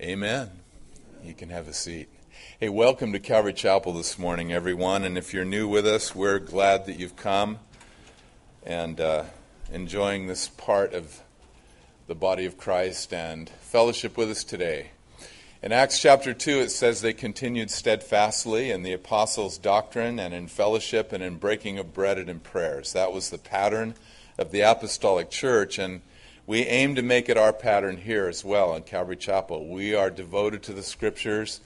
Amen. You can have a seat. Hey, welcome to Calvary Chapel this morning, everyone. And if you're new with us, we're glad that you've come and uh, enjoying this part of the body of Christ and fellowship with us today. In Acts chapter 2, it says they continued steadfastly in the apostles' doctrine and in fellowship and in breaking of bread and in prayers. That was the pattern of the apostolic church. And we aim to make it our pattern here as well in Calvary Chapel. We are devoted to the Scriptures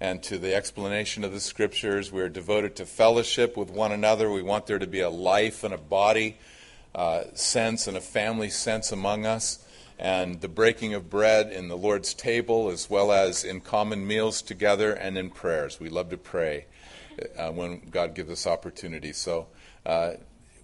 and to the explanation of the Scriptures. We are devoted to fellowship with one another. We want there to be a life and a body uh, sense and a family sense among us. And the breaking of bread in the Lord's table, as well as in common meals together and in prayers. We love to pray uh, when God gives us opportunity. So uh,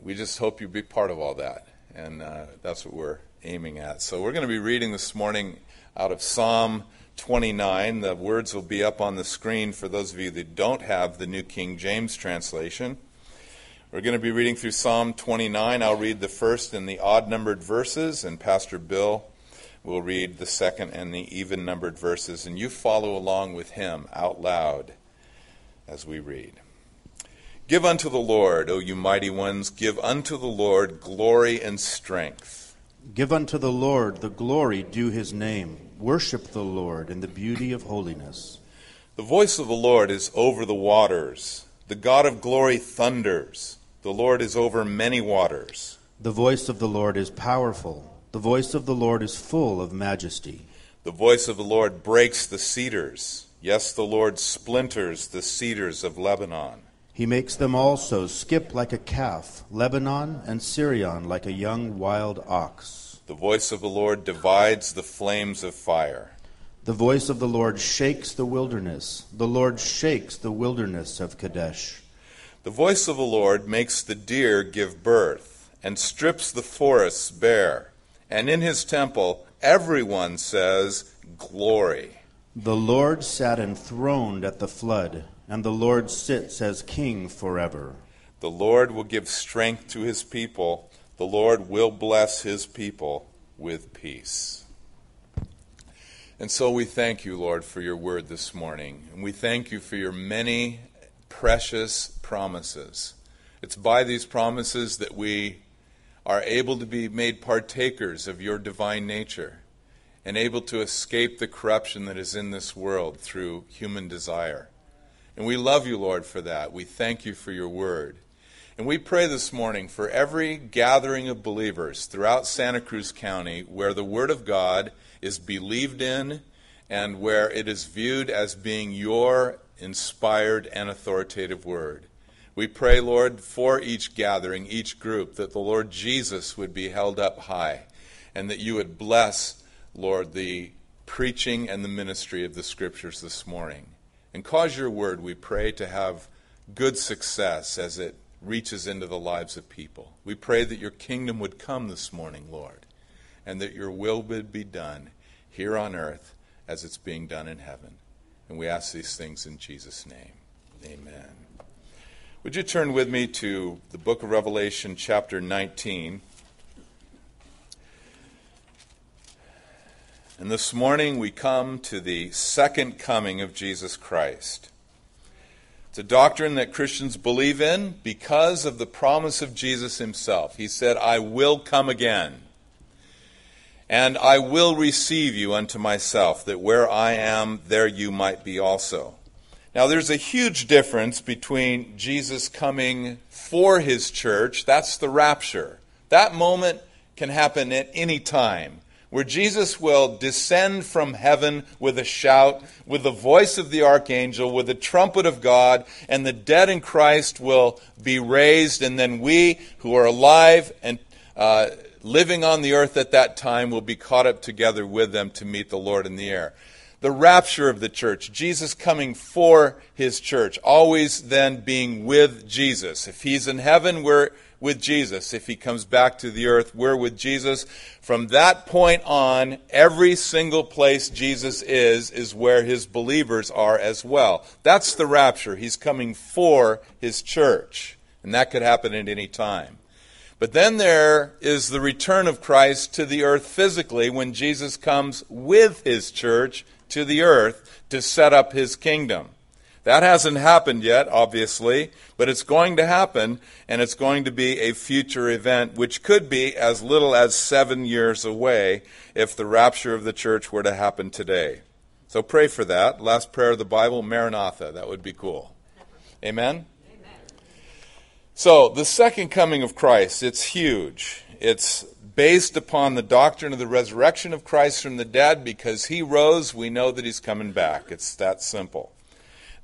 we just hope you be part of all that. And uh, that's what we're aiming at. So we're going to be reading this morning out of Psalm 29. The words will be up on the screen for those of you that don't have the New King James translation. We're going to be reading through Psalm 29. I'll read the first and the odd numbered verses, and Pastor Bill will read the second and the even numbered verses, and you follow along with him out loud as we read. Give unto the Lord, O you mighty ones, give unto the Lord glory and strength. Give unto the Lord the glory due his name. Worship the Lord in the beauty of holiness. The voice of the Lord is over the waters. The God of glory thunders. The Lord is over many waters. The voice of the Lord is powerful. The voice of the Lord is full of majesty. The voice of the Lord breaks the cedars. Yes, the Lord splinters the cedars of Lebanon. He makes them also skip like a calf, Lebanon and Sirion like a young wild ox. The voice of the Lord divides the flames of fire. The voice of the Lord shakes the wilderness. The Lord shakes the wilderness of Kadesh. The voice of the Lord makes the deer give birth and strips the forests bare. And in his temple, everyone says, Glory. The Lord sat enthroned at the flood and the Lord sits as king forever. The Lord will give strength to his people. The Lord will bless his people with peace. And so we thank you, Lord, for your word this morning. And we thank you for your many precious promises. It's by these promises that we are able to be made partakers of your divine nature and able to escape the corruption that is in this world through human desire. And we love you, Lord, for that. We thank you for your word. And we pray this morning for every gathering of believers throughout Santa Cruz County where the Word of God is believed in and where it is viewed as being your inspired and authoritative Word. We pray, Lord, for each gathering, each group, that the Lord Jesus would be held up high and that you would bless, Lord, the preaching and the ministry of the Scriptures this morning. And cause your word, we pray, to have good success as it reaches into the lives of people. We pray that your kingdom would come this morning, Lord, and that your will would be done here on earth as it's being done in heaven. And we ask these things in Jesus' name. Amen. Would you turn with me to the book of Revelation, chapter 19? And this morning we come to the second coming of Jesus Christ. It's a doctrine that Christians believe in because of the promise of Jesus himself. He said, I will come again, and I will receive you unto myself, that where I am, there you might be also. Now, there's a huge difference between Jesus coming for his church, that's the rapture. That moment can happen at any time where Jesus will descend from heaven with a shout, with the voice of the archangel, with the trumpet of God, and the dead in Christ will be raised, and then we who are alive and uh, living on the earth at that time will be caught up together with them to meet the Lord in the air. The rapture of the church, Jesus coming for his church, always then being with Jesus. If he's in heaven, we're with Jesus. If he comes back to the earth, we're with Jesus. From that point on, every single place Jesus is, is where his believers are as well. That's the rapture. He's coming for his church. And that could happen at any time. But then there is the return of Christ to the earth physically when Jesus comes with his church to the earth to set up his kingdom. That hasn't happened yet, obviously, but it's going to happen, and it's going to be a future event, which could be as little as seven years away if the rapture of the church were to happen today. So pray for that. Last prayer of the Bible, Maranatha. That would be cool. Amen? So, the second coming of Christ, it's huge. It's based upon the doctrine of the resurrection of Christ from the dead because he rose, we know that he's coming back. It's that simple.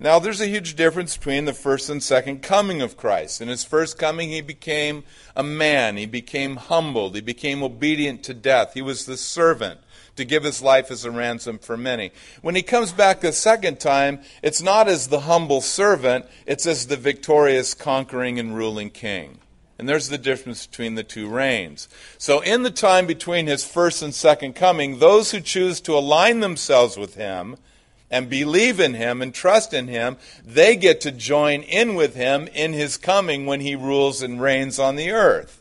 Now, there's a huge difference between the first and second coming of Christ. In his first coming, he became a man. He became humbled. He became obedient to death. He was the servant to give his life as a ransom for many. When he comes back the second time, it's not as the humble servant, it's as the victorious, conquering, and ruling king. And there's the difference between the two reigns. So, in the time between his first and second coming, those who choose to align themselves with him and believe in him and trust in him, they get to join in with him in his coming when he rules and reigns on the earth.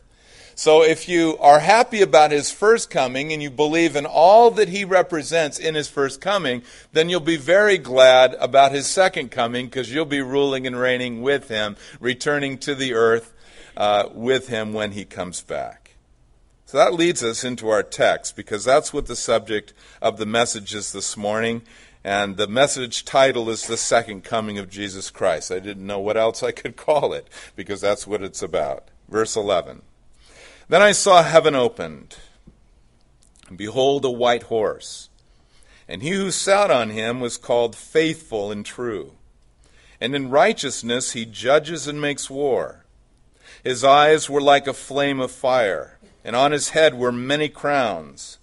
So if you are happy about his first coming and you believe in all that he represents in his first coming, then you'll be very glad about his second coming because you'll be ruling and reigning with him, returning to the earth uh, with him when he comes back. So that leads us into our text because that's what the subject of the message is this morning. And the message title is The Second Coming of Jesus Christ. I didn't know what else I could call it because that's what it's about. Verse 11. Then I saw heaven opened, and behold, a white horse. And he who sat on him was called Faithful and True. And in righteousness he judges and makes war. His eyes were like a flame of fire, and on his head were many crowns.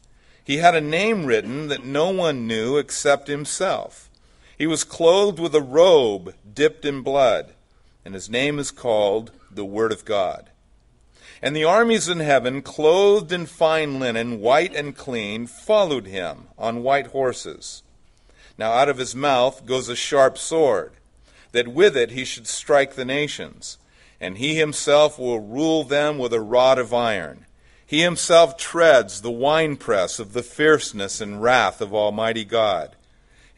He had a name written that no one knew except himself. He was clothed with a robe dipped in blood, and his name is called the Word of God. And the armies in heaven, clothed in fine linen, white and clean, followed him on white horses. Now out of his mouth goes a sharp sword, that with it he should strike the nations, and he himself will rule them with a rod of iron. He himself treads the winepress of the fierceness and wrath of Almighty God.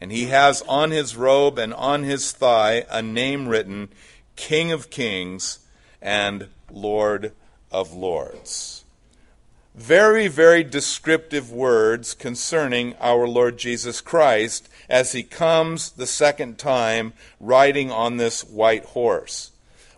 And he has on his robe and on his thigh a name written King of Kings and Lord of Lords. Very, very descriptive words concerning our Lord Jesus Christ as he comes the second time riding on this white horse.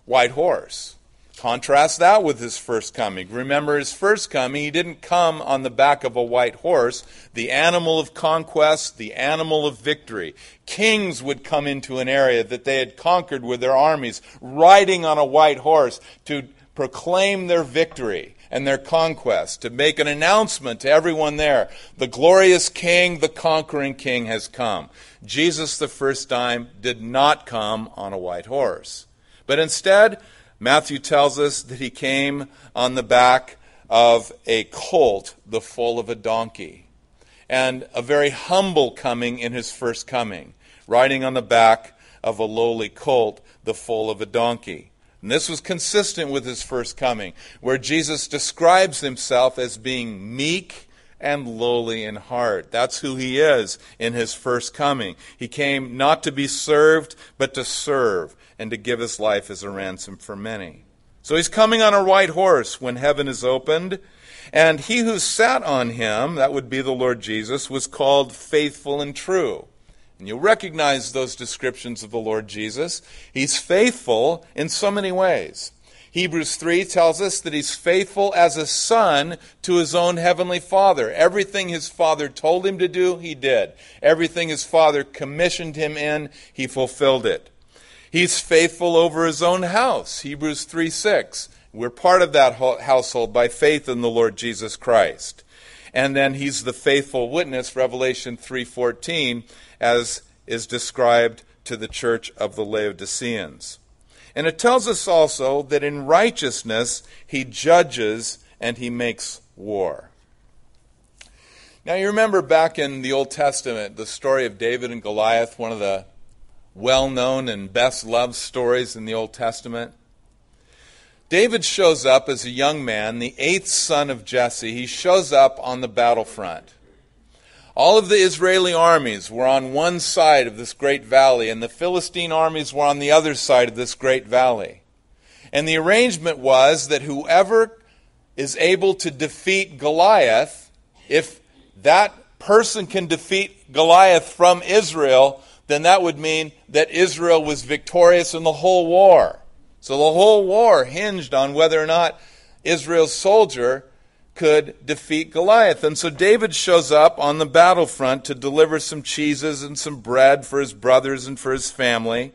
White horse. Contrast that with his first coming. Remember, his first coming, he didn't come on the back of a white horse, the animal of conquest, the animal of victory. Kings would come into an area that they had conquered with their armies, riding on a white horse to proclaim their victory and their conquest, to make an announcement to everyone there. The glorious king, the conquering king has come. Jesus, the first time, did not come on a white horse. But instead, Matthew tells us that he came on the back of a colt, the foal of a donkey. And a very humble coming in his first coming, riding on the back of a lowly colt, the foal of a donkey. And this was consistent with his first coming, where Jesus describes himself as being meek and lowly in heart. That's who he is in his first coming. He came not to be served, but to serve and to give his life as a ransom for many. So he's coming on a white horse when heaven is opened. And he who sat on him, that would be the Lord Jesus, was called faithful and true. And you'll recognize those descriptions of the Lord Jesus. He's faithful in so many ways. Hebrews 3 tells us that he's faithful as a son to his own heavenly father. Everything his father told him to do, he did. Everything his father commissioned him in, he fulfilled it. He's faithful over his own house. Hebrews 3 6. We're part of that household by faith in the Lord Jesus Christ. And then he's the faithful witness, Revelation 3:14, as is described to the church of the Laodiceans. And it tells us also that in righteousness he judges and he makes war. Now, you remember back in the Old Testament, the story of David and Goliath, one of the well known and best loved stories in the Old Testament? David shows up as a young man, the eighth son of Jesse. He shows up on the battlefront. All of the Israeli armies were on one side of this great valley, and the Philistine armies were on the other side of this great valley. And the arrangement was that whoever is able to defeat Goliath, if that person can defeat Goliath from Israel, then that would mean that Israel was victorious in the whole war. So the whole war hinged on whether or not Israel's soldier could defeat Goliath. And so David shows up on the battlefront to deliver some cheeses and some bread for his brothers and for his family.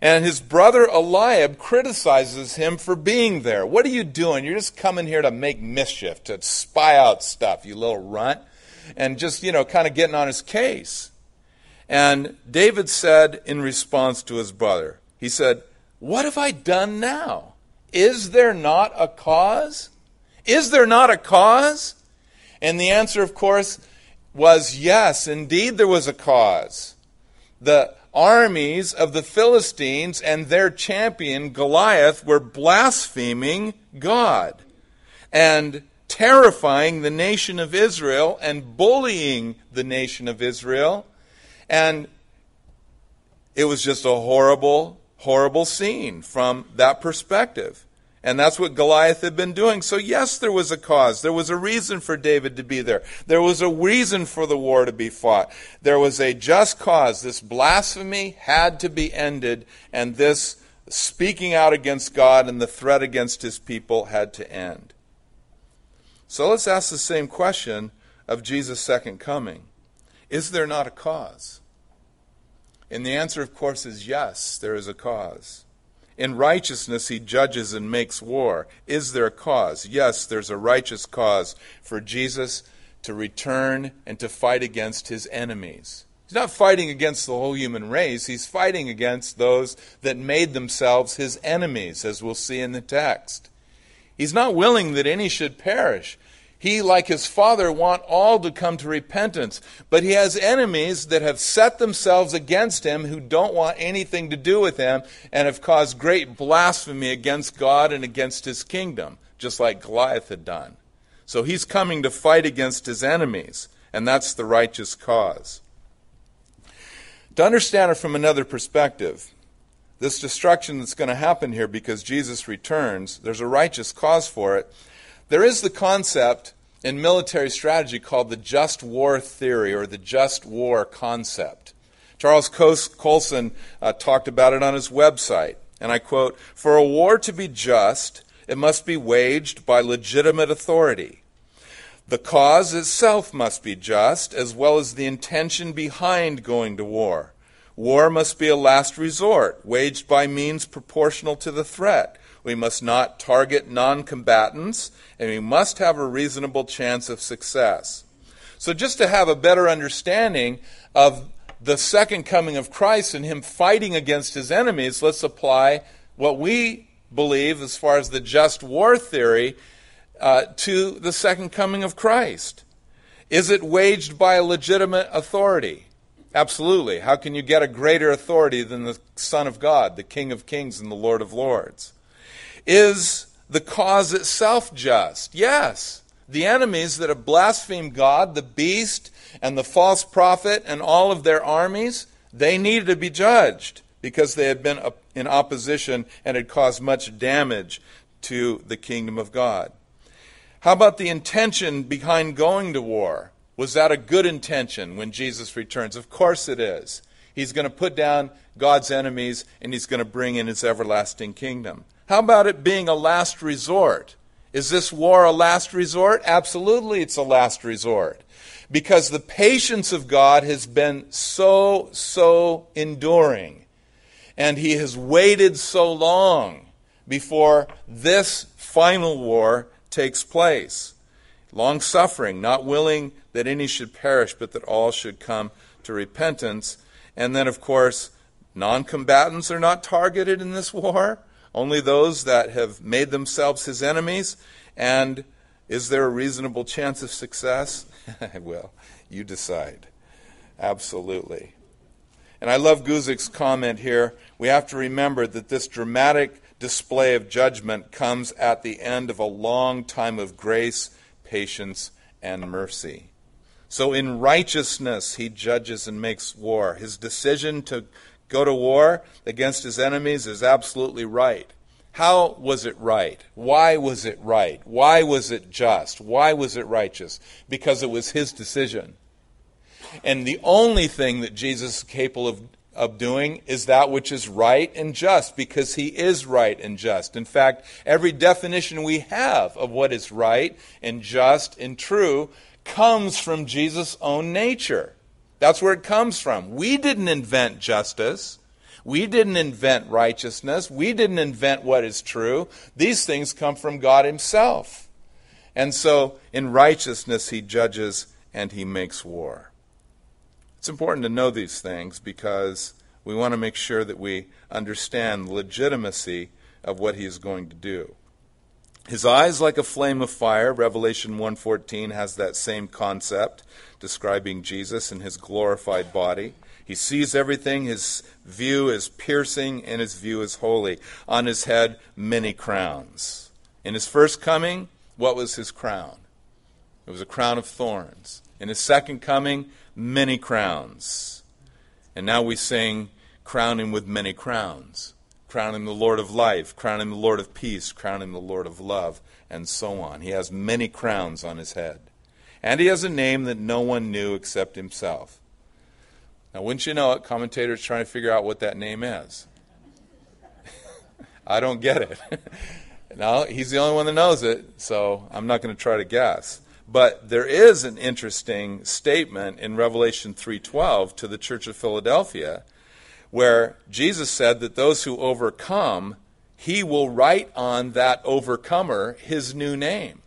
And his brother Eliab criticizes him for being there. What are you doing? You're just coming here to make mischief, to spy out stuff, you little runt. And just, you know, kind of getting on his case. And David said in response to his brother, he said, What have I done now? Is there not a cause? Is there not a cause? And the answer, of course, was yes, indeed there was a cause. The armies of the Philistines and their champion Goliath were blaspheming God and terrifying the nation of Israel and bullying the nation of Israel and it was just a horrible, horrible scene from that perspective. And that's what Goliath had been doing. So, yes, there was a cause. There was a reason for David to be there. There was a reason for the war to be fought. There was a just cause. This blasphemy had to be ended, and this speaking out against God and the threat against his people had to end. So, let's ask the same question of Jesus' second coming. Is there not a cause? And the answer, of course, is yes, there is a cause. In righteousness, he judges and makes war. Is there a cause? Yes, there's a righteous cause for Jesus to return and to fight against his enemies. He's not fighting against the whole human race, he's fighting against those that made themselves his enemies, as we'll see in the text. He's not willing that any should perish. He, like his father, want all to come to repentance. But he has enemies that have set themselves against him who don't want anything to do with him and have caused great blasphemy against God and against his kingdom, just like Goliath had done. So he's coming to fight against his enemies, and that's the righteous cause. To understand it from another perspective, this destruction that's going to happen here because Jesus returns, there's a righteous cause for it. There is the concept in military strategy called the just war theory or the just war concept. Charles Colson uh, talked about it on his website, and I quote For a war to be just, it must be waged by legitimate authority. The cause itself must be just, as well as the intention behind going to war. War must be a last resort, waged by means proportional to the threat we must not target non combatants, and we must have a reasonable chance of success. So, just to have a better understanding of the second coming of Christ and him fighting against his enemies, let's apply what we believe as far as the just war theory uh, to the second coming of Christ. Is it waged by a legitimate authority? Absolutely. How can you get a greater authority than the Son of God, the King of Kings and the Lord of Lords? Is the cause itself just? Yes. The enemies that have blasphemed God, the beast, and the false prophet, and all of their armies, they needed to be judged because they had been in opposition and had caused much damage to the kingdom of God. How about the intention behind going to war? Was that a good intention when Jesus returns? Of course it is. He's going to put down God's enemies and he's going to bring in his everlasting kingdom. How about it being a last resort? Is this war a last resort? Absolutely, it's a last resort. Because the patience of God has been so, so enduring. And He has waited so long before this final war takes place. Long suffering, not willing that any should perish, but that all should come to repentance. And then, of course, non combatants are not targeted in this war. Only those that have made themselves his enemies? And is there a reasonable chance of success? well, you decide. Absolutely. And I love Guzik's comment here. We have to remember that this dramatic display of judgment comes at the end of a long time of grace, patience, and mercy. So in righteousness, he judges and makes war. His decision to go to war against his enemies is absolutely right. How was it right? Why was it right? Why was it just? Why was it righteous? Because it was his decision. And the only thing that Jesus is capable of, of doing is that which is right and just, because he is right and just. In fact, every definition we have of what is right and just and true comes from Jesus' own nature. That's where it comes from. We didn't invent justice. We didn't invent righteousness. We didn't invent what is true. These things come from God Himself. And so, in righteousness, He judges and He makes war. It's important to know these things because we want to make sure that we understand the legitimacy of what He is going to do. His eyes like a flame of fire, Revelation 1:14 has that same concept describing Jesus and his glorified body. He sees everything, his view is piercing and his view is holy. On his head many crowns. In his first coming, what was his crown? It was a crown of thorns. In his second coming, many crowns. And now we sing crown him with many crowns crown him the Lord of life, crown him the Lord of peace, crown him the Lord of love, and so on. He has many crowns on his head. And he has a name that no one knew except himself. Now, wouldn't you know it? Commentators trying to figure out what that name is. I don't get it. no, he's the only one that knows it, so I'm not going to try to guess. But there is an interesting statement in Revelation 3:12 to the church of Philadelphia where Jesus said that those who overcome, he will write on that overcomer his new name.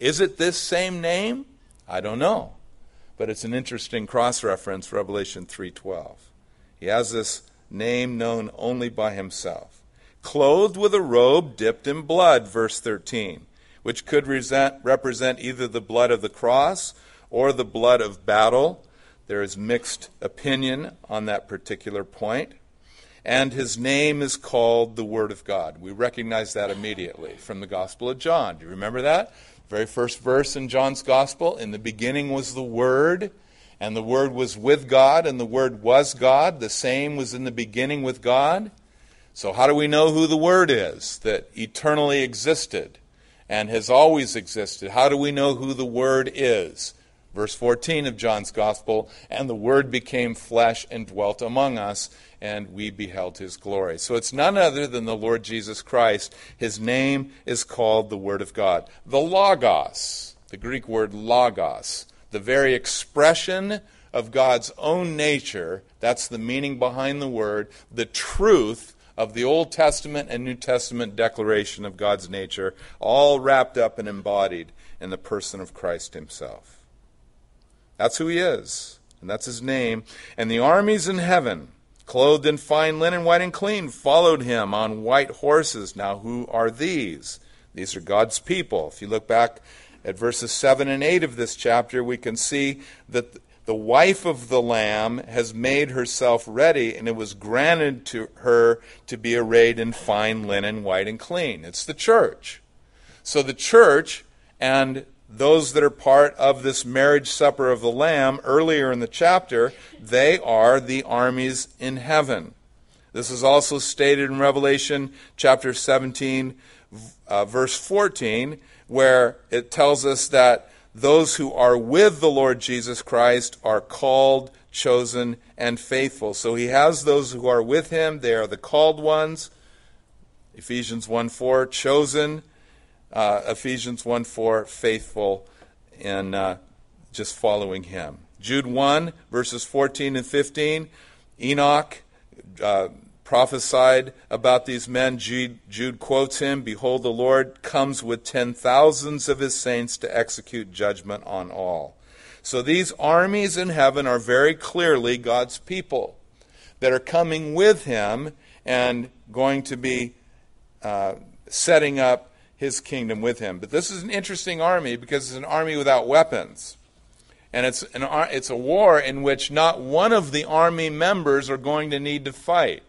Is it this same name? I don't know. But it's an interesting cross reference, Revelation 3:12. He has this name known only by himself. Clothed with a robe dipped in blood, verse 13, which could represent either the blood of the cross or the blood of battle there is mixed opinion on that particular point. And his name is called the Word of God. We recognize that immediately from the Gospel of John. Do you remember that? Very first verse in John's Gospel In the beginning was the Word, and the Word was with God, and the Word was God. The same was in the beginning with God. So, how do we know who the Word is that eternally existed and has always existed? How do we know who the Word is? Verse 14 of John's Gospel, and the Word became flesh and dwelt among us, and we beheld his glory. So it's none other than the Lord Jesus Christ. His name is called the Word of God. The Logos, the Greek word logos, the very expression of God's own nature, that's the meaning behind the word, the truth of the Old Testament and New Testament declaration of God's nature, all wrapped up and embodied in the person of Christ himself. That's who he is, and that's his name. And the armies in heaven, clothed in fine linen, white and clean, followed him on white horses. Now, who are these? These are God's people. If you look back at verses 7 and 8 of this chapter, we can see that the wife of the Lamb has made herself ready, and it was granted to her to be arrayed in fine linen, white and clean. It's the church. So the church and those that are part of this marriage supper of the Lamb earlier in the chapter, they are the armies in heaven. This is also stated in Revelation chapter 17, uh, verse 14, where it tells us that those who are with the Lord Jesus Christ are called, chosen, and faithful. So he has those who are with him, they are the called ones. Ephesians 1 4, chosen, uh, Ephesians 1 4, faithful in uh, just following him. Jude 1, verses 14 and 15, Enoch uh, prophesied about these men. Jude, Jude quotes him Behold, the Lord comes with ten thousands of his saints to execute judgment on all. So these armies in heaven are very clearly God's people that are coming with him and going to be uh, setting up his kingdom with him. But this is an interesting army because it's an army without weapons. And it's, an, it's a war in which not one of the army members are going to need to fight.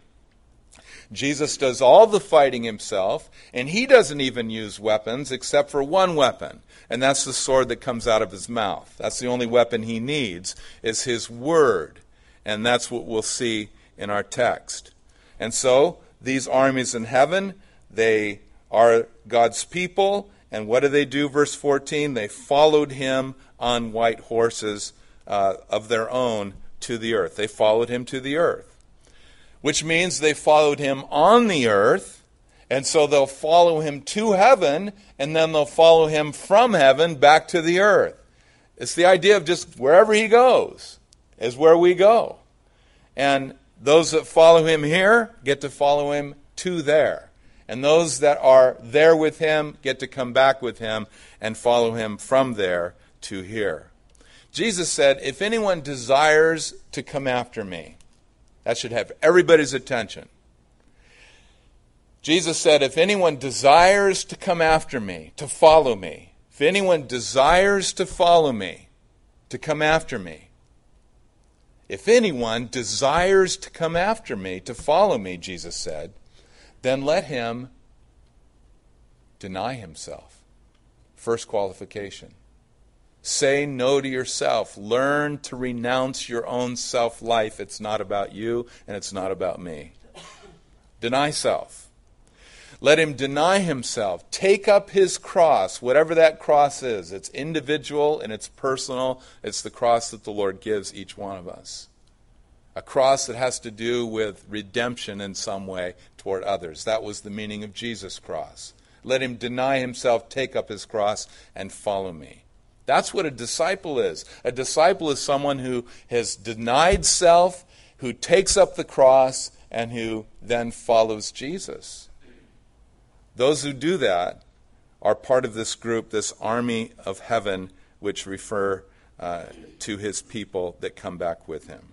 Jesus does all the fighting himself, and he doesn't even use weapons except for one weapon, and that's the sword that comes out of his mouth. That's the only weapon he needs, is his word. And that's what we'll see in our text. And so, these armies in heaven, they are God's people, and what do they do? Verse 14 they followed him on white horses uh, of their own to the earth. They followed him to the earth, which means they followed him on the earth, and so they'll follow him to heaven, and then they'll follow him from heaven back to the earth. It's the idea of just wherever he goes is where we go. And those that follow him here get to follow him to there. And those that are there with him get to come back with him and follow him from there to here. Jesus said, If anyone desires to come after me, that should have everybody's attention. Jesus said, If anyone desires to come after me, to follow me, if anyone desires to follow me, to come after me, if anyone desires to come after me, to follow me, Jesus said, then let him deny himself. First qualification. Say no to yourself. Learn to renounce your own self life. It's not about you and it's not about me. Deny self. Let him deny himself. Take up his cross, whatever that cross is. It's individual and it's personal. It's the cross that the Lord gives each one of us a cross that has to do with redemption in some way toward others. That was the meaning of Jesus' cross. Let him deny himself, take up his cross, and follow me. That's what a disciple is. A disciple is someone who has denied self, who takes up the cross, and who then follows Jesus. Those who do that are part of this group, this army of heaven, which refer uh, to his people that come back with him.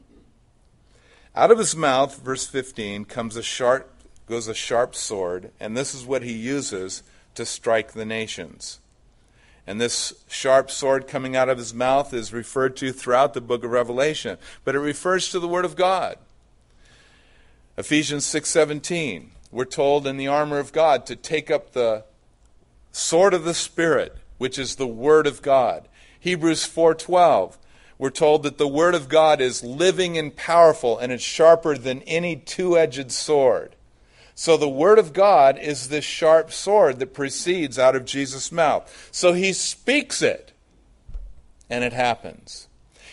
Out of his mouth, verse 15, comes a sharp, goes a sharp sword, and this is what he uses to strike the nations. And this sharp sword coming out of his mouth is referred to throughout the book of Revelation, but it refers to the word of God. Ephesians 6:17, we're told in the armor of God to take up the sword of the spirit, which is the word of God. Hebrews 4:12, we're told that the Word of God is living and powerful, and it's sharper than any two edged sword. So the Word of God is this sharp sword that proceeds out of Jesus' mouth. So he speaks it, and it happens.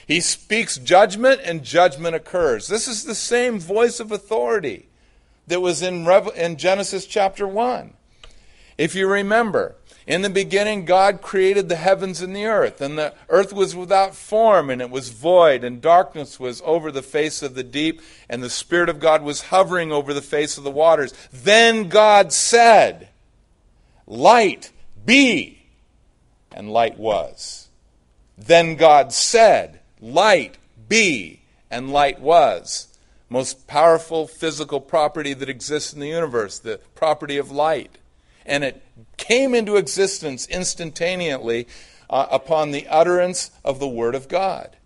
He speaks judgment, and judgment occurs. This is the same voice of authority that was in, in Genesis chapter 1. If you remember, in the beginning, God created the heavens and the earth, and the earth was without form, and it was void, and darkness was over the face of the deep, and the Spirit of God was hovering over the face of the waters. Then God said, Light be, and light was. Then God said, Light be, and light was. Most powerful physical property that exists in the universe, the property of light and it came into existence instantaneously uh, upon the utterance of the Word of God.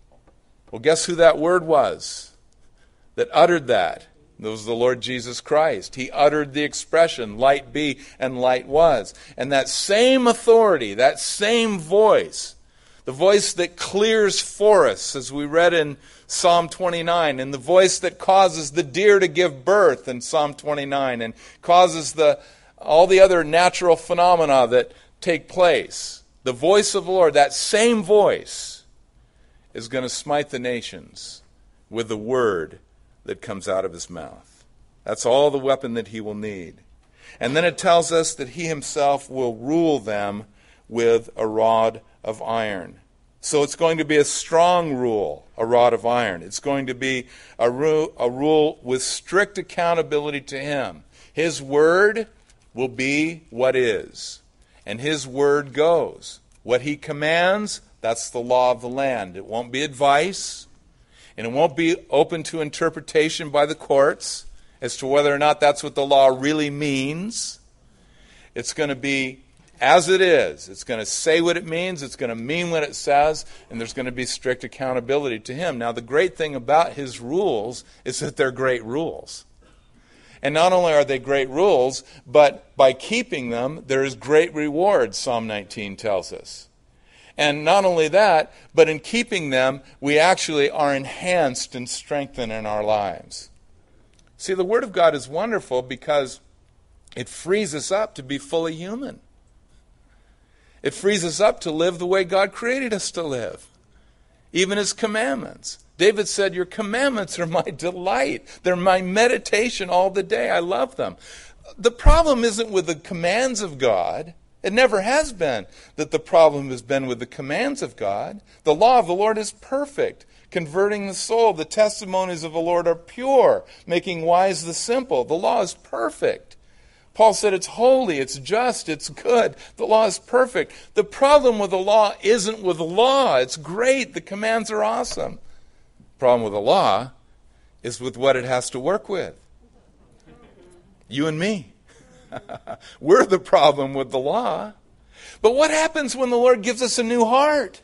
Well, guess who that Word was that uttered that? It was the Lord Jesus Christ. He uttered the expression, light be and light was. And that same authority, that same voice, the voice that clears forests, as we read in Psalm 29, and the voice that causes the deer to give birth in Psalm 29, and causes the, all the other natural phenomena that take place. The voice of the Lord, that same voice, is going to smite the nations with the word that comes out of his mouth. That's all the weapon that he will need. And then it tells us that he himself will rule them with a rod of iron. So it's going to be a strong rule, a rod of iron. It's going to be a, ru- a rule with strict accountability to him. His word will be what is. And his word goes. What he commands, that's the law of the land. It won't be advice, and it won't be open to interpretation by the courts as to whether or not that's what the law really means. It's going to be as it is. It's going to say what it means, it's going to mean what it says, and there's going to be strict accountability to him. Now, the great thing about his rules is that they're great rules. And not only are they great rules, but by keeping them, there is great reward, Psalm 19 tells us. And not only that, but in keeping them, we actually are enhanced and strengthened in our lives. See, the Word of God is wonderful because it frees us up to be fully human. It frees us up to live the way God created us to live, even His commandments. David said, Your commandments are my delight. They're my meditation all the day. I love them. The problem isn't with the commands of God. It never has been that the problem has been with the commands of God. The law of the Lord is perfect, converting the soul. The testimonies of the Lord are pure, making wise the simple. The law is perfect. Paul said it's holy, it's just, it's good. The law is perfect. The problem with the law isn't with the law. It's great. The commands are awesome. Problem with the law is with what it has to work with. You and me. We're the problem with the law. But what happens when the Lord gives us a new heart?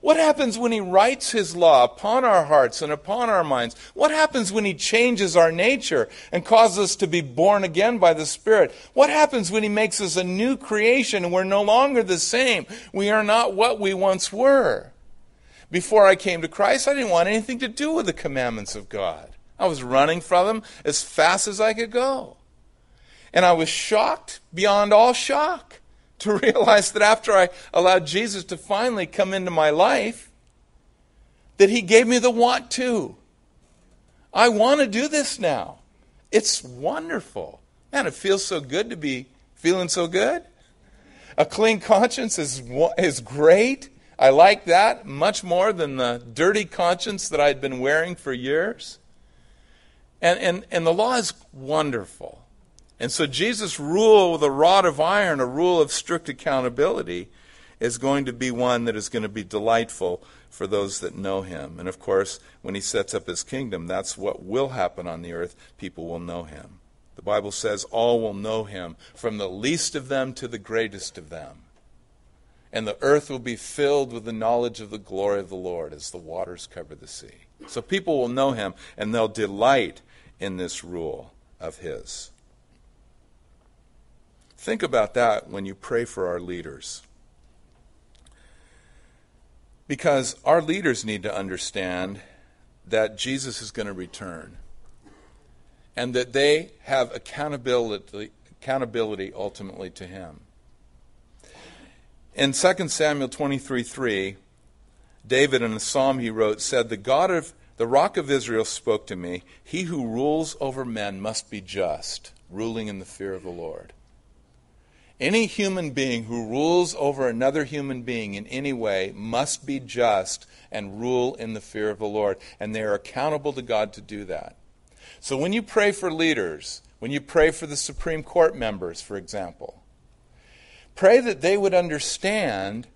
What happens when He writes His law upon our hearts and upon our minds? What happens when He changes our nature and causes us to be born again by the Spirit? What happens when He makes us a new creation and we're no longer the same? We are not what we once were. Before I came to Christ, I didn't want anything to do with the commandments of God. I was running from them as fast as I could go. And I was shocked beyond all shock to realize that after I allowed Jesus to finally come into my life, that he gave me the want to. I want to do this now. It's wonderful. Man, it feels so good to be feeling so good. A clean conscience is, is great. I like that much more than the dirty conscience that I'd been wearing for years. And, and, and the law is wonderful. And so Jesus' rule with a rod of iron, a rule of strict accountability, is going to be one that is going to be delightful for those that know him. And of course, when he sets up his kingdom, that's what will happen on the earth. People will know him. The Bible says all will know him, from the least of them to the greatest of them. And the earth will be filled with the knowledge of the glory of the Lord as the waters cover the sea. So people will know him, and they'll delight in this rule of his. Think about that when you pray for our leaders. Because our leaders need to understand that Jesus is going to return and that they have accountability, accountability ultimately to him. In 2 Samuel 23 3, David, in a psalm he wrote, said, The God of the rock of Israel spoke to me, He who rules over men must be just, ruling in the fear of the Lord. Any human being who rules over another human being in any way must be just and rule in the fear of the Lord. And they are accountable to God to do that. So when you pray for leaders, when you pray for the Supreme Court members, for example, pray that they would understand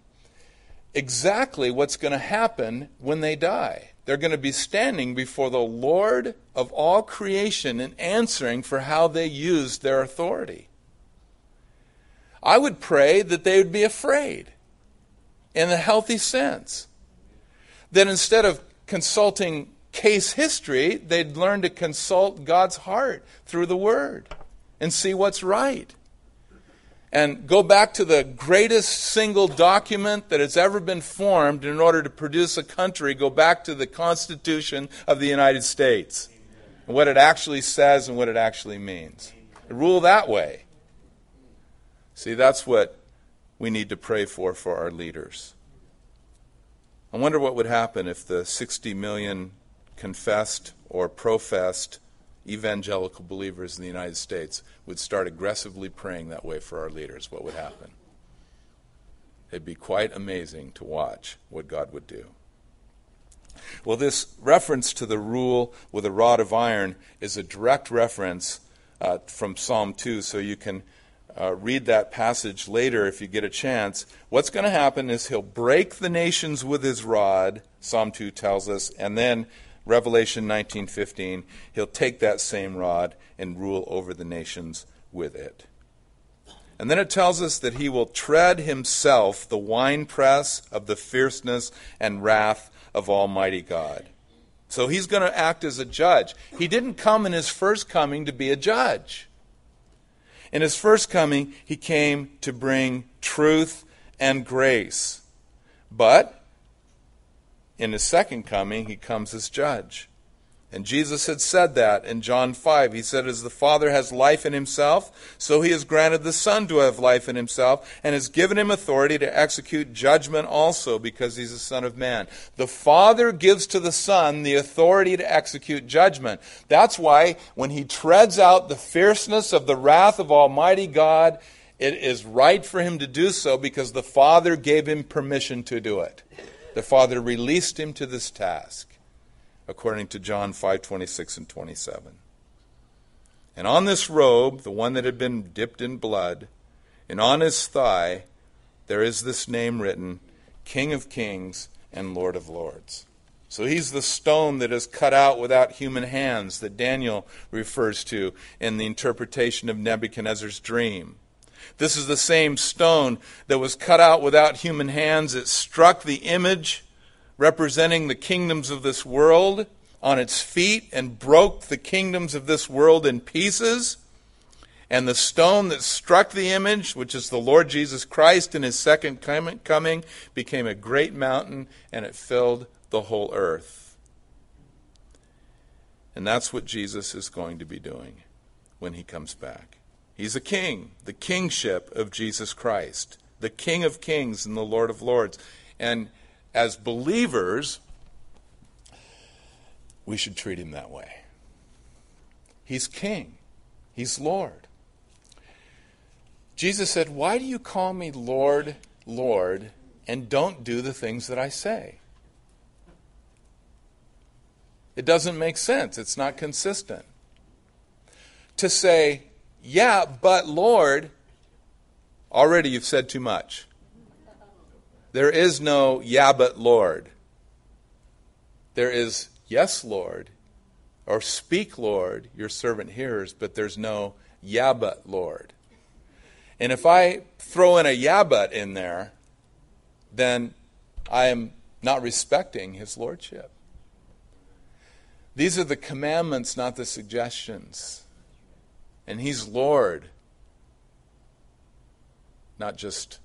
exactly what's going to happen when they die. They're going to be standing before the Lord of all creation and answering for how they used their authority. I would pray that they would be afraid in a healthy sense. That instead of consulting case history, they'd learn to consult God's heart through the Word and see what's right. And go back to the greatest single document that has ever been formed in order to produce a country, go back to the Constitution of the United States and what it actually says and what it actually means. Rule that way. See, that's what we need to pray for for our leaders. I wonder what would happen if the 60 million confessed or professed evangelical believers in the United States would start aggressively praying that way for our leaders. What would happen? It'd be quite amazing to watch what God would do. Well, this reference to the rule with a rod of iron is a direct reference uh, from Psalm 2, so you can uh, read that passage later if you get a chance. What's going to happen is he'll break the nations with his rod, Psalm 2 tells us, and then Revelation 19:15, he'll take that same rod and rule over the nations with it. And then it tells us that he will tread himself the winepress of the fierceness and wrath of Almighty God. So he's going to act as a judge. He didn't come in his first coming to be a judge. In his first coming, he came to bring truth and grace. But in his second coming, he comes as judge. And Jesus had said that in John 5. He said, As the Father has life in himself, so he has granted the Son to have life in himself, and has given him authority to execute judgment also, because he's the Son of Man. The Father gives to the Son the authority to execute judgment. That's why when he treads out the fierceness of the wrath of Almighty God, it is right for him to do so because the Father gave him permission to do it. The Father released him to this task according to John 5:26 and 27. And on this robe, the one that had been dipped in blood, and on his thigh there is this name written, King of Kings and Lord of Lords. So he's the stone that is cut out without human hands that Daniel refers to in the interpretation of Nebuchadnezzar's dream. This is the same stone that was cut out without human hands. It struck the image representing the kingdoms of this world on its feet and broke the kingdoms of this world in pieces. And the stone that struck the image, which is the Lord Jesus Christ in his second coming, became a great mountain and it filled the whole earth. And that's what Jesus is going to be doing when he comes back. He's a king, the kingship of Jesus Christ, the King of kings and the Lord of lords. And as believers, we should treat him that way. He's king, he's Lord. Jesus said, Why do you call me Lord, Lord, and don't do the things that I say? It doesn't make sense. It's not consistent. To say, yeah, but Lord, already you've said too much. There is no, yeah, but Lord. There is, yes, Lord, or speak, Lord, your servant hears, but there's no, yeah, but Lord. And if I throw in a yeah, but in there, then I am not respecting his lordship. These are the commandments, not the suggestions. And he's Lord, not just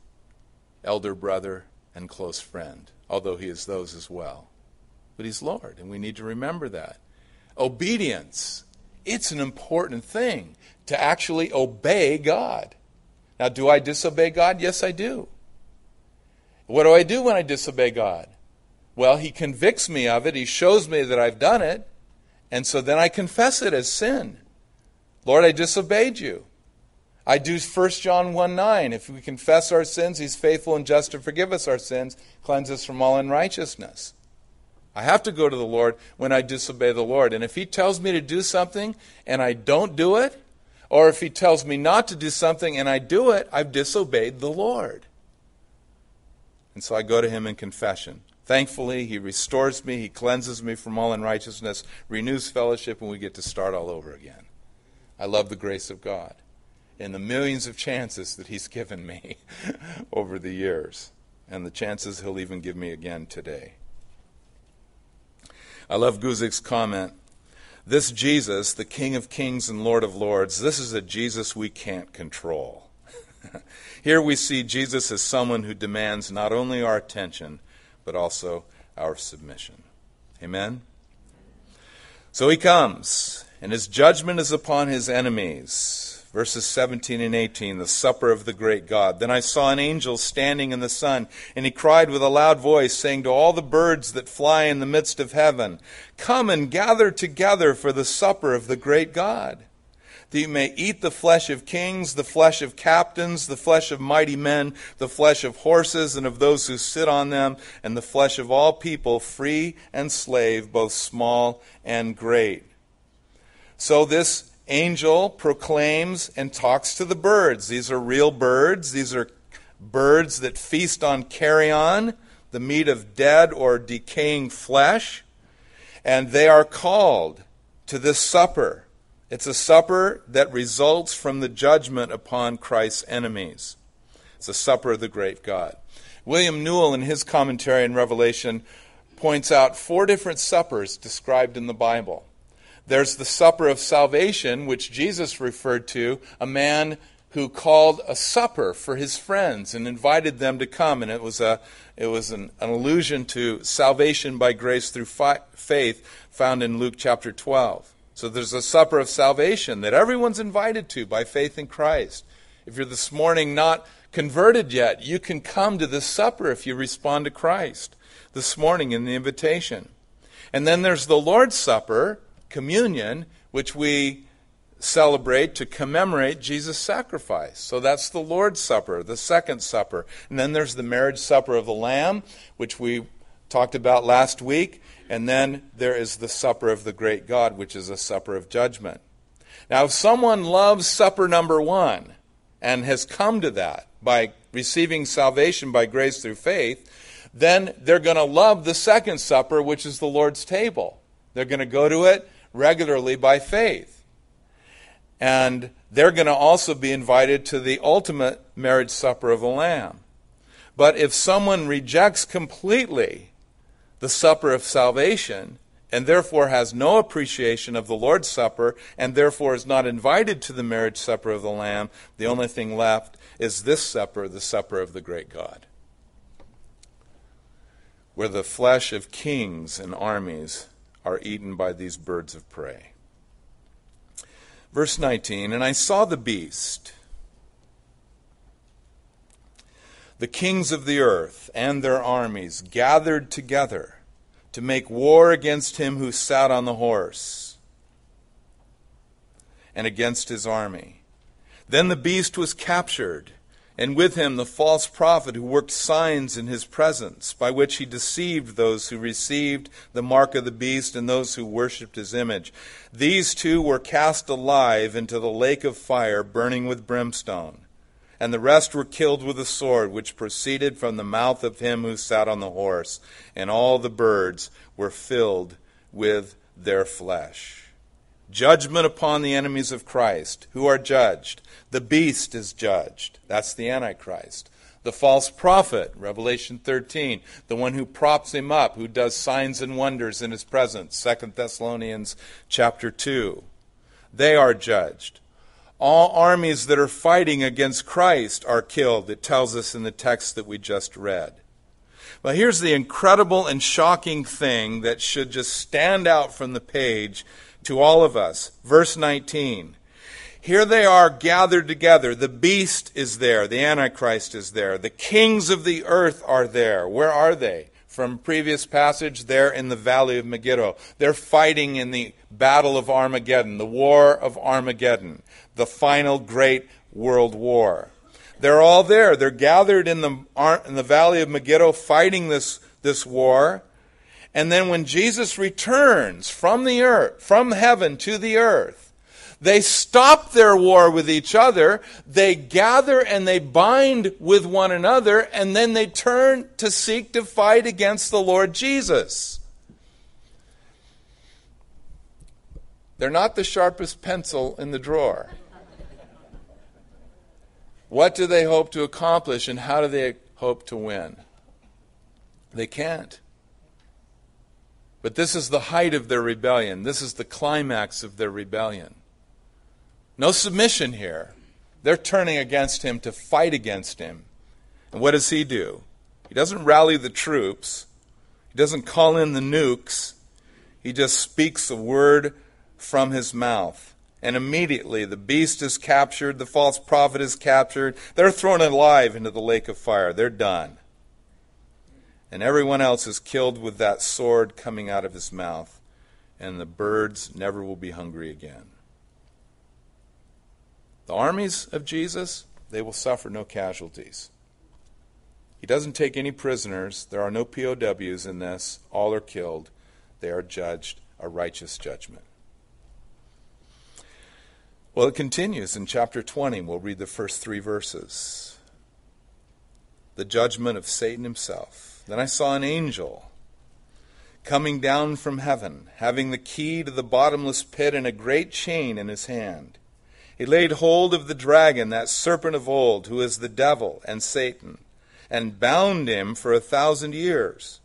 elder brother, and close friend, although he is those as well. But he's Lord, and we need to remember that. Obedience. It's an important thing to actually obey God. Now, do I disobey God? Yes, I do. What do I do when I disobey God? Well, He convicts me of it, He shows me that I've done it, and so then I confess it as sin. Lord, I disobeyed you. I do 1 John 1 9. If we confess our sins, he's faithful and just to forgive us our sins, cleanse us from all unrighteousness. I have to go to the Lord when I disobey the Lord. And if he tells me to do something and I don't do it, or if he tells me not to do something and I do it, I've disobeyed the Lord. And so I go to him in confession. Thankfully, he restores me, he cleanses me from all unrighteousness, renews fellowship, and we get to start all over again. I love the grace of God and the millions of chances that He's given me over the years, and the chances He'll even give me again today. I love Guzik's comment. This Jesus, the King of Kings and Lord of Lords, this is a Jesus we can't control. Here we see Jesus as someone who demands not only our attention, but also our submission. Amen? So he comes, and his judgment is upon his enemies verses 17 and 18, the supper of the great God. Then I saw an angel standing in the sun, and he cried with a loud voice, saying to all the birds that fly in the midst of heaven, Come and gather together for the supper of the great God. That you may eat the flesh of kings, the flesh of captains, the flesh of mighty men, the flesh of horses and of those who sit on them, and the flesh of all people, free and slave, both small and great. So this angel proclaims and talks to the birds. These are real birds. These are birds that feast on carrion, the meat of dead or decaying flesh. And they are called to this supper. It's a supper that results from the judgment upon Christ's enemies. It's a supper of the great God. William Newell, in his commentary in Revelation, points out four different suppers described in the Bible. There's the supper of salvation, which Jesus referred to, a man who called a supper for his friends and invited them to come. And it was, a, it was an, an allusion to salvation by grace through fi- faith found in Luke chapter 12. So there's a supper of salvation that everyone's invited to by faith in Christ. If you're this morning not converted yet, you can come to this supper if you respond to Christ this morning in the invitation. And then there's the Lord's Supper, communion, which we celebrate to commemorate Jesus' sacrifice. So that's the Lord's Supper, the second supper. And then there's the marriage supper of the Lamb, which we talked about last week. And then there is the supper of the great God, which is a supper of judgment. Now, if someone loves supper number one and has come to that by receiving salvation by grace through faith, then they're going to love the second supper, which is the Lord's table. They're going to go to it regularly by faith. And they're going to also be invited to the ultimate marriage supper of the Lamb. But if someone rejects completely the supper of salvation, and therefore has no appreciation of the Lord's Supper, and therefore is not invited to the marriage supper of the Lamb, the only thing left is this supper, the supper of the great God, where the flesh of kings and armies are eaten by these birds of prey. Verse 19 And I saw the beast, the kings of the earth and their armies gathered together to make war against him who sat on the horse and against his army. Then the beast was captured and with him the false prophet who worked signs in his presence, by which he deceived those who received the mark of the beast and those who worshipped his image. These two were cast alive into the lake of fire, burning with brimstone. And the rest were killed with a sword which proceeded from the mouth of him who sat on the horse, and all the birds were filled with their flesh. Judgment upon the enemies of Christ, who are judged. The beast is judged. That's the Antichrist. The false prophet, Revelation 13, the one who props him up, who does signs and wonders in his presence, 2 Thessalonians chapter 2. They are judged. All armies that are fighting against Christ are killed, it tells us in the text that we just read. Well, here's the incredible and shocking thing that should just stand out from the page to all of us. Verse 19. Here they are gathered together. The beast is there. The Antichrist is there. The kings of the earth are there. Where are they? From previous passage, they're in the valley of Megiddo. They're fighting in the battle of Armageddon, the war of Armageddon, the final great world war. They're all there. They're gathered in the, in the valley of Megiddo fighting this, this war. And then when Jesus returns from the earth, from heaven to the earth, they stop their war with each other, they gather and they bind with one another, and then they turn to seek to fight against the Lord Jesus. They're not the sharpest pencil in the drawer. What do they hope to accomplish and how do they hope to win? They can't. But this is the height of their rebellion. This is the climax of their rebellion. No submission here. They're turning against him to fight against him. And what does he do? He doesn't rally the troops, he doesn't call in the nukes. He just speaks a word from his mouth. And immediately the beast is captured, the false prophet is captured. They're thrown alive into the lake of fire. They're done and everyone else is killed with that sword coming out of his mouth, and the birds never will be hungry again. The armies of Jesus, they will suffer no casualties. He doesn't take any prisoners. There are no POWs in this. All are killed. They are judged a righteous judgment. Well, it continues in chapter 20. We'll read the first three verses. The judgment of Satan himself. Then I saw an angel coming down from heaven, having the key to the bottomless pit and a great chain in his hand. He laid hold of the dragon, that serpent of old, who is the devil and Satan, and bound him for a thousand years.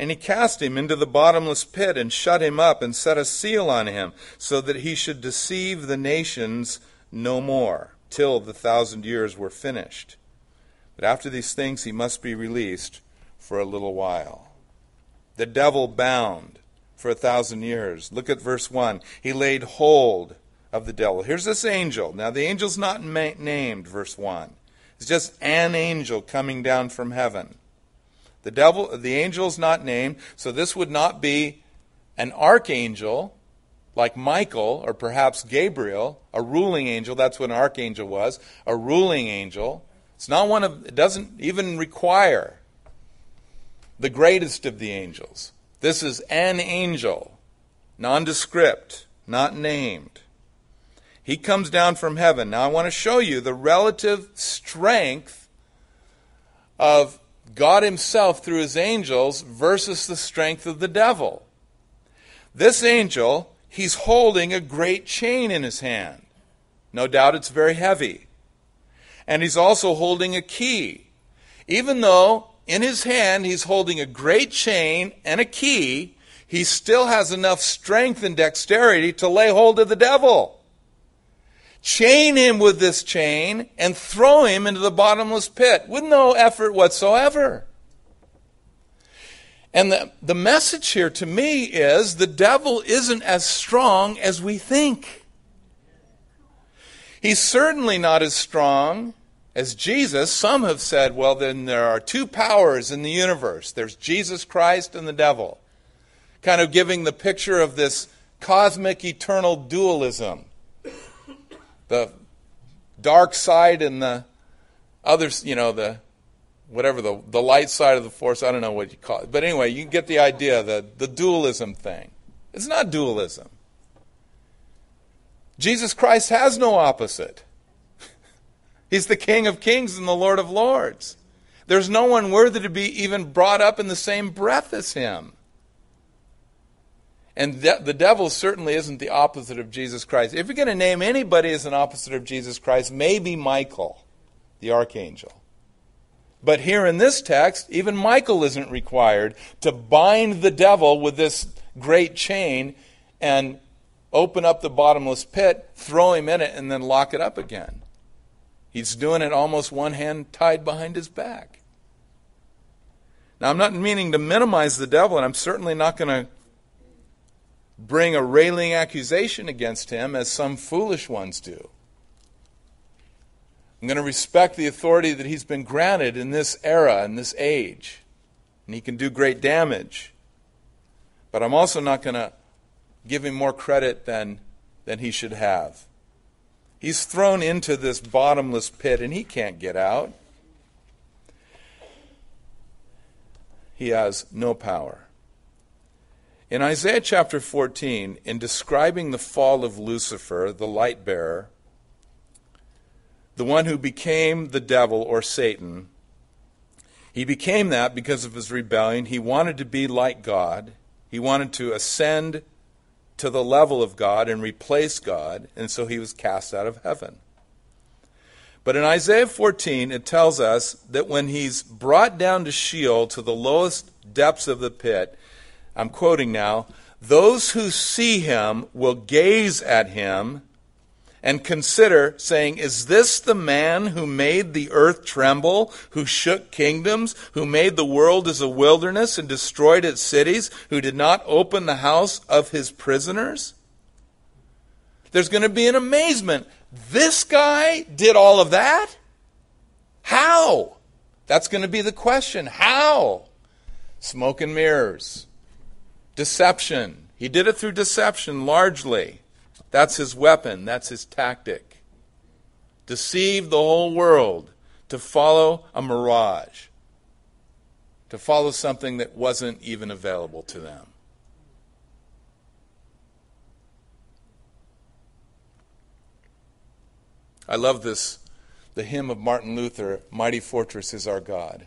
And he cast him into the bottomless pit and shut him up and set a seal on him, so that he should deceive the nations no more, till the thousand years were finished. But after these things he must be released for a little while. The devil bound for a thousand years. Look at verse 1. He laid hold of the devil. Here's this angel. Now, the angel's not ma- named, verse 1. It's just an angel coming down from heaven. The devil, the angel is not named, so this would not be an archangel like Michael or perhaps Gabriel, a ruling angel. That's what an archangel was, a ruling angel. It's not one of, it doesn't even require the greatest of the angels. This is an angel, nondescript, not named. He comes down from heaven. Now, I want to show you the relative strength of God Himself through His angels versus the strength of the devil. This angel, he's holding a great chain in his hand. No doubt it's very heavy. And he's also holding a key. Even though in his hand he's holding a great chain and a key, he still has enough strength and dexterity to lay hold of the devil. Chain him with this chain and throw him into the bottomless pit with no effort whatsoever. And the, the message here to me is the devil isn't as strong as we think. He's certainly not as strong as Jesus. Some have said, well, then there are two powers in the universe there's Jesus Christ and the devil. Kind of giving the picture of this cosmic eternal dualism the dark side and the others, you know, the whatever the the light side of the force. I don't know what you call it, but anyway, you get the idea. The the dualism thing. It's not dualism. Jesus Christ has no opposite. He's the King of Kings and the Lord of Lords. There's no one worthy to be even brought up in the same breath as him. And the devil certainly isn't the opposite of Jesus Christ. If you're going to name anybody as an opposite of Jesus Christ, maybe Michael, the archangel. But here in this text, even Michael isn't required to bind the devil with this great chain and open up the bottomless pit, throw him in it, and then lock it up again. He's doing it almost one hand tied behind his back. Now, I'm not meaning to minimize the devil, and I'm certainly not going to bring a railing accusation against him as some foolish ones do. I'm going to respect the authority that he's been granted in this era, in this age. And he can do great damage. But I'm also not going to give him more credit than, than he should have. He's thrown into this bottomless pit and he can't get out. He has no power. In Isaiah chapter 14, in describing the fall of Lucifer, the light bearer, the one who became the devil or Satan, he became that because of his rebellion. He wanted to be like God. He wanted to ascend to the level of God and replace God, and so he was cast out of heaven. But in Isaiah 14, it tells us that when he's brought down to Sheol, to the lowest depths of the pit, I'm quoting now, those who see him will gaze at him and consider, saying, Is this the man who made the earth tremble, who shook kingdoms, who made the world as a wilderness and destroyed its cities, who did not open the house of his prisoners? There's going to be an amazement. This guy did all of that? How? That's going to be the question. How? Smoke and mirrors. Deception. He did it through deception largely. That's his weapon, that's his tactic. Deceive the whole world to follow a mirage, to follow something that wasn't even available to them. I love this, the hymn of Martin Luther, Mighty Fortress is Our God.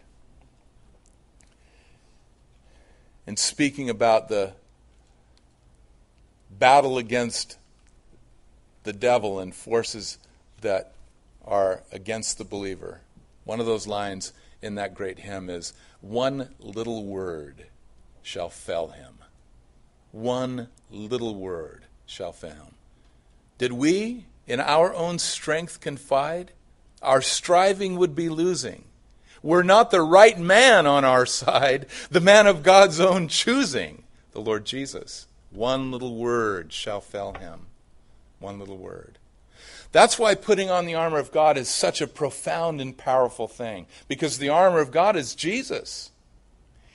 And speaking about the battle against the devil and forces that are against the believer. One of those lines in that great hymn is one little word shall fell him. One little word shall fail him. Did we, in our own strength, confide? Our striving would be losing. We're not the right man on our side, the man of God's own choosing, the Lord Jesus. One little word shall fell him. One little word. That's why putting on the armor of God is such a profound and powerful thing, because the armor of God is Jesus.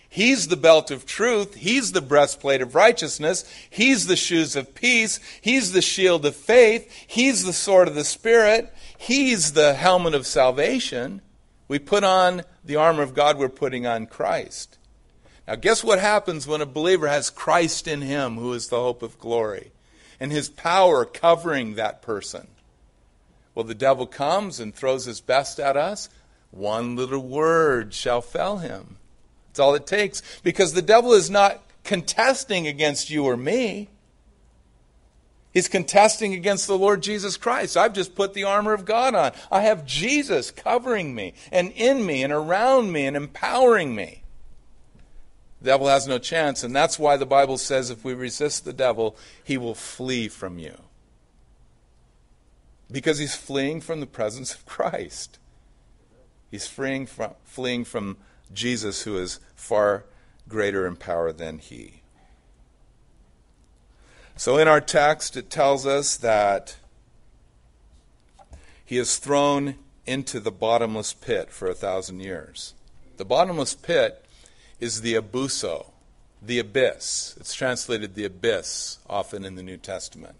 He's the belt of truth. He's the breastplate of righteousness. He's the shoes of peace. He's the shield of faith. He's the sword of the Spirit. He's the helmet of salvation. We put on the armor of God, we're putting on Christ. Now, guess what happens when a believer has Christ in him, who is the hope of glory, and his power covering that person? Well, the devil comes and throws his best at us. One little word shall fell him. That's all it takes. Because the devil is not contesting against you or me. He's contesting against the Lord Jesus Christ. I've just put the armor of God on. I have Jesus covering me and in me and around me and empowering me. The devil has no chance, and that's why the Bible says if we resist the devil, he will flee from you. Because he's fleeing from the presence of Christ. He's fleeing from, fleeing from Jesus, who is far greater in power than he. So in our text, it tells us that he is thrown into the bottomless pit for a thousand years. The bottomless pit is the abuso, the abyss. It's translated the abyss often in the New Testament.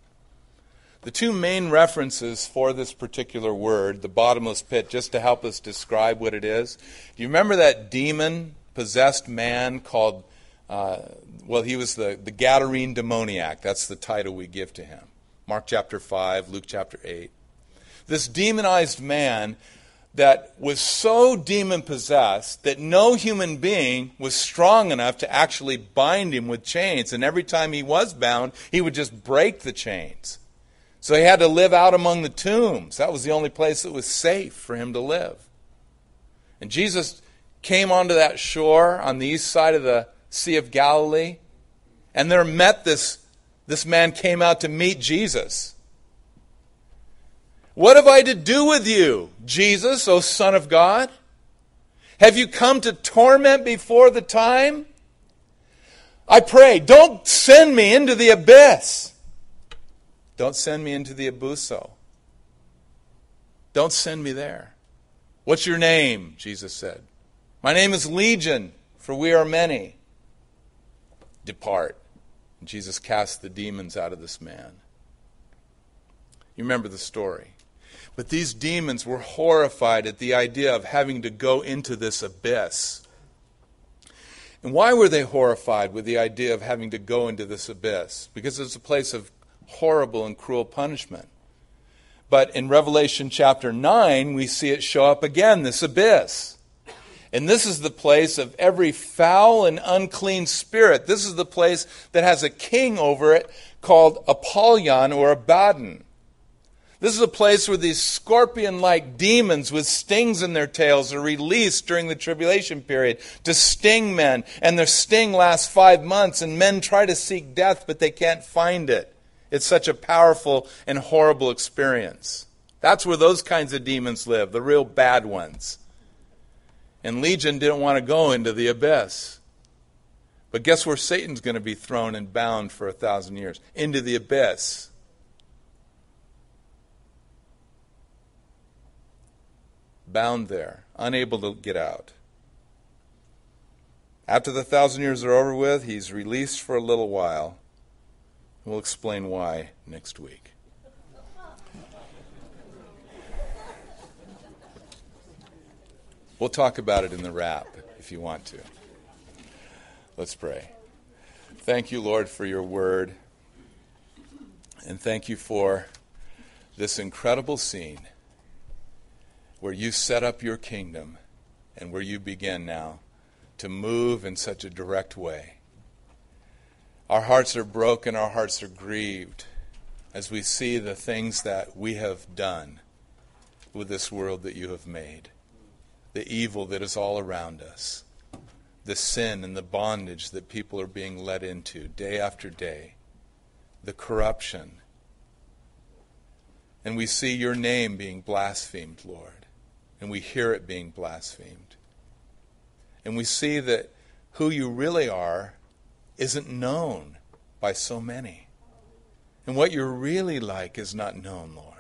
The two main references for this particular word, the bottomless pit, just to help us describe what it is. Do you remember that demon possessed man called, uh, well, he was the, the Gadarene demoniac. That's the title we give to him. Mark chapter 5, Luke chapter 8. This demonized man that was so demon possessed that no human being was strong enough to actually bind him with chains. And every time he was bound, he would just break the chains. So he had to live out among the tombs. That was the only place that was safe for him to live. And Jesus came onto that shore on the east side of the Sea of Galilee, and there met this, this man came out to meet Jesus. What have I to do with you, Jesus, O Son of God? Have you come to torment before the time? I pray, don't send me into the abyss. Don't send me into the abuso. Don't send me there. What's your name? Jesus said. My name is Legion, for we are many. Depart. And Jesus cast the demons out of this man. You remember the story. But these demons were horrified at the idea of having to go into this abyss. And why were they horrified with the idea of having to go into this abyss? Because it's a place of horrible and cruel punishment. But in Revelation chapter 9, we see it show up again this abyss. And this is the place of every foul and unclean spirit. This is the place that has a king over it called Apollyon or Abaddon. This is a place where these scorpion like demons with stings in their tails are released during the tribulation period to sting men. And their sting lasts five months, and men try to seek death, but they can't find it. It's such a powerful and horrible experience. That's where those kinds of demons live, the real bad ones. And Legion didn't want to go into the abyss. But guess where Satan's going to be thrown and bound for a thousand years? Into the abyss. Bound there, unable to get out. After the thousand years are over with, he's released for a little while. We'll explain why next week. We'll talk about it in the wrap if you want to. Let's pray. Thank you, Lord, for your word. And thank you for this incredible scene where you set up your kingdom and where you begin now to move in such a direct way. Our hearts are broken, our hearts are grieved as we see the things that we have done with this world that you have made, the evil that is all around us, the sin and the bondage that people are being led into day after day, the corruption. And we see your name being blasphemed, Lord, and we hear it being blasphemed. And we see that who you really are isn't known by so many. And what you're really like is not known, Lord.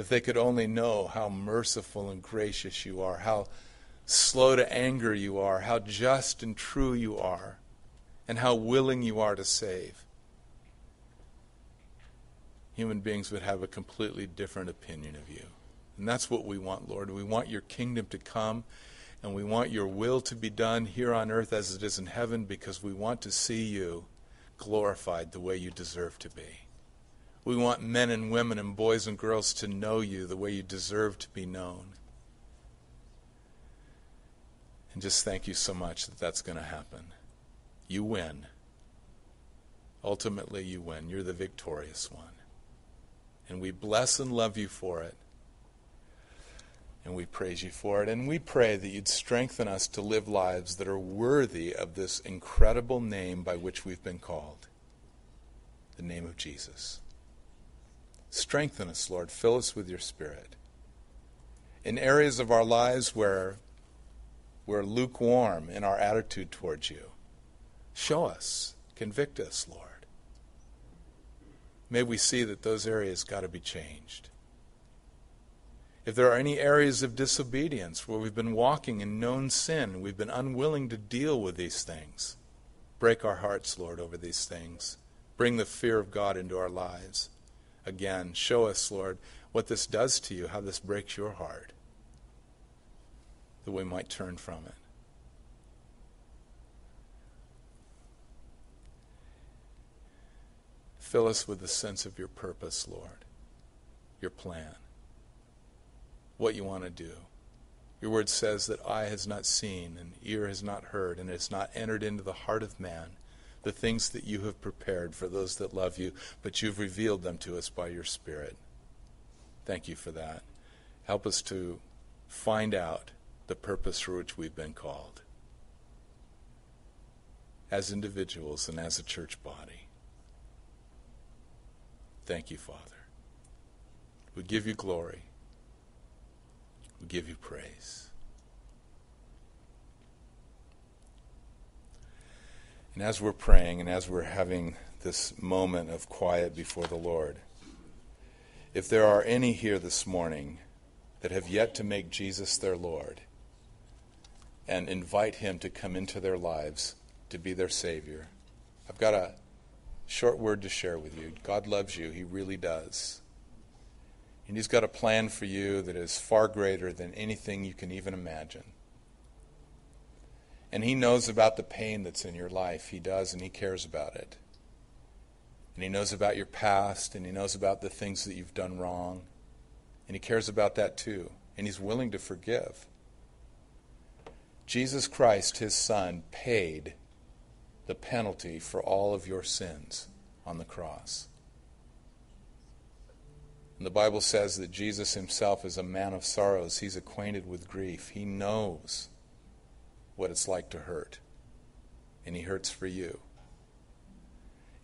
If they could only know how merciful and gracious you are, how slow to anger you are, how just and true you are, and how willing you are to save. Human beings would have a completely different opinion of you. And that's what we want, Lord. We want your kingdom to come, and we want your will to be done here on earth as it is in heaven because we want to see you glorified the way you deserve to be. We want men and women and boys and girls to know you the way you deserve to be known. And just thank you so much that that's going to happen. You win. Ultimately, you win. You're the victorious one. And we bless and love you for it. And we praise you for it. And we pray that you'd strengthen us to live lives that are worthy of this incredible name by which we've been called the name of Jesus. Strengthen us, Lord. Fill us with your Spirit. In areas of our lives where we're lukewarm in our attitude towards you, show us, convict us, Lord. May we see that those areas got to be changed. If there are any areas of disobedience where we've been walking in known sin, we've been unwilling to deal with these things, break our hearts, Lord, over these things. Bring the fear of God into our lives again. Show us, Lord, what this does to you, how this breaks your heart, that we might turn from it. Fill us with the sense of your purpose, Lord, your plan, what you want to do. Your word says that eye has not seen, and ear has not heard, and it has not entered into the heart of man the things that you have prepared for those that love you, but you've revealed them to us by your Spirit. Thank you for that. Help us to find out the purpose for which we've been called as individuals and as a church body. Thank you, Father. We give you glory. We give you praise. And as we're praying and as we're having this moment of quiet before the Lord, if there are any here this morning that have yet to make Jesus their Lord and invite Him to come into their lives to be their Savior, I've got a short word to share with you. God loves you, He really does. And He's got a plan for you that is far greater than anything you can even imagine. And He knows about the pain that's in your life. He does, and He cares about it. And He knows about your past, and He knows about the things that you've done wrong. And He cares about that too. And He's willing to forgive. Jesus Christ, His Son, paid the penalty for all of your sins on the cross. And the Bible says that Jesus himself is a man of sorrows. He's acquainted with grief. He knows what it's like to hurt. And He hurts for you.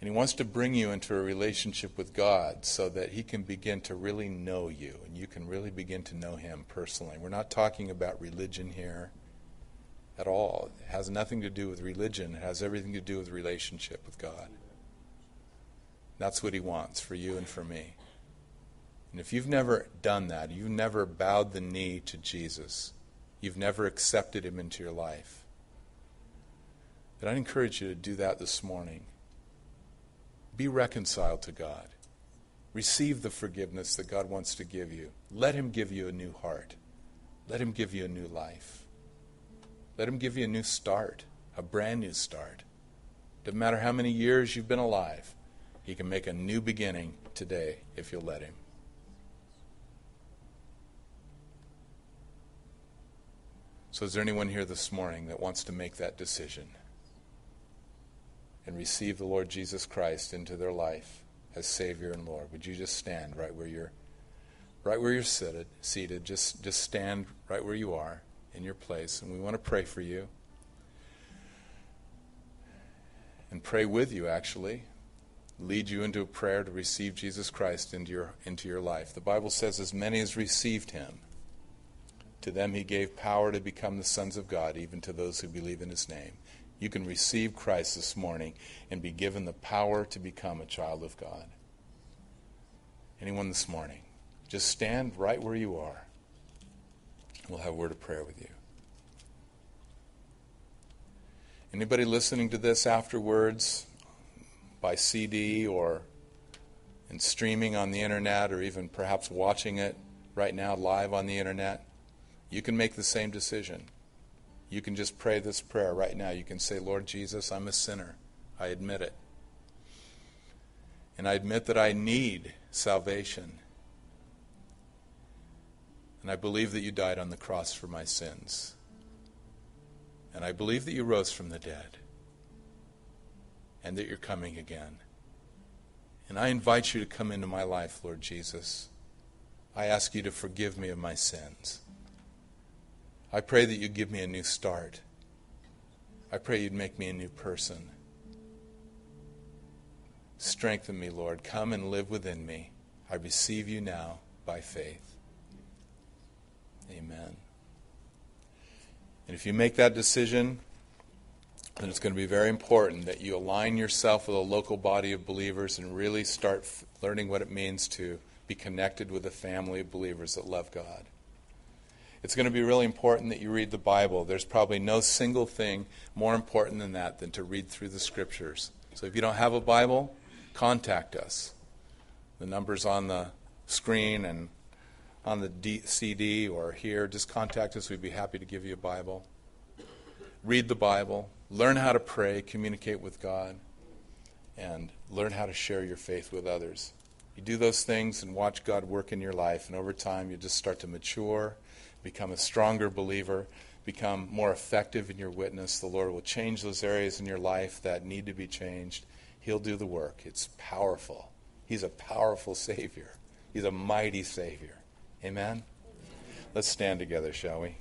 And He wants to bring you into a relationship with God so that He can begin to really know you and you can really begin to know Him personally. We're not talking about religion here at all. It has nothing to do with religion, it has everything to do with relationship with God. That's what He wants for you and for me. And if you've never done that, you've never bowed the knee to Jesus, you've never accepted Him into your life, then I'd encourage you to do that this morning. Be reconciled to God. Receive the forgiveness that God wants to give you. Let Him give you a new heart. Let Him give you a new life. Let Him give you a new start, a brand new start. Doesn't matter how many years you've been alive, He can make a new beginning today if you'll let Him. So, is there anyone here this morning that wants to make that decision and receive the Lord Jesus Christ into their life as Savior and Lord? Would you just stand right where you're, right where you're seated, seated? Just, just stand right where you are in your place, and we want to pray for you and pray with you. Actually, lead you into a prayer to receive Jesus Christ into your into your life. The Bible says, "As many as received Him." To them he gave power to become the sons of God, even to those who believe in his name. You can receive Christ this morning and be given the power to become a child of God. Anyone this morning? Just stand right where you are. We'll have a word of prayer with you. Anybody listening to this afterwards by CD or in streaming on the internet or even perhaps watching it right now live on the internet, you can make the same decision. You can just pray this prayer right now. You can say, Lord Jesus, I'm a sinner. I admit it. And I admit that I need salvation. And I believe that you died on the cross for my sins. And I believe that you rose from the dead. And that you're coming again. And I invite you to come into my life, Lord Jesus. I ask you to forgive me of my sins. I pray that you give me a new start. I pray you'd make me a new person. Strengthen me, Lord. Come and live within me. I receive you now by faith. Amen. And if you make that decision, then it's going to be very important that you align yourself with a local body of believers and really start f- learning what it means to be connected with a family of believers that love God. It's going to be really important that you read the Bible. There's probably no single thing more important than that than to read through the scriptures. So if you don't have a Bible, contact us. The number's on the screen and on the D- CD or here. Just contact us. We'd be happy to give you a Bible. Read the Bible. Learn how to pray, communicate with God, and learn how to share your faith with others. You do those things and watch God work in your life, and over time you just start to mature, become a stronger believer, become more effective in your witness. The Lord will change those areas in your life that need to be changed. He'll do the work. It's powerful. He's a powerful Savior, He's a mighty Savior. Amen? Let's stand together, shall we?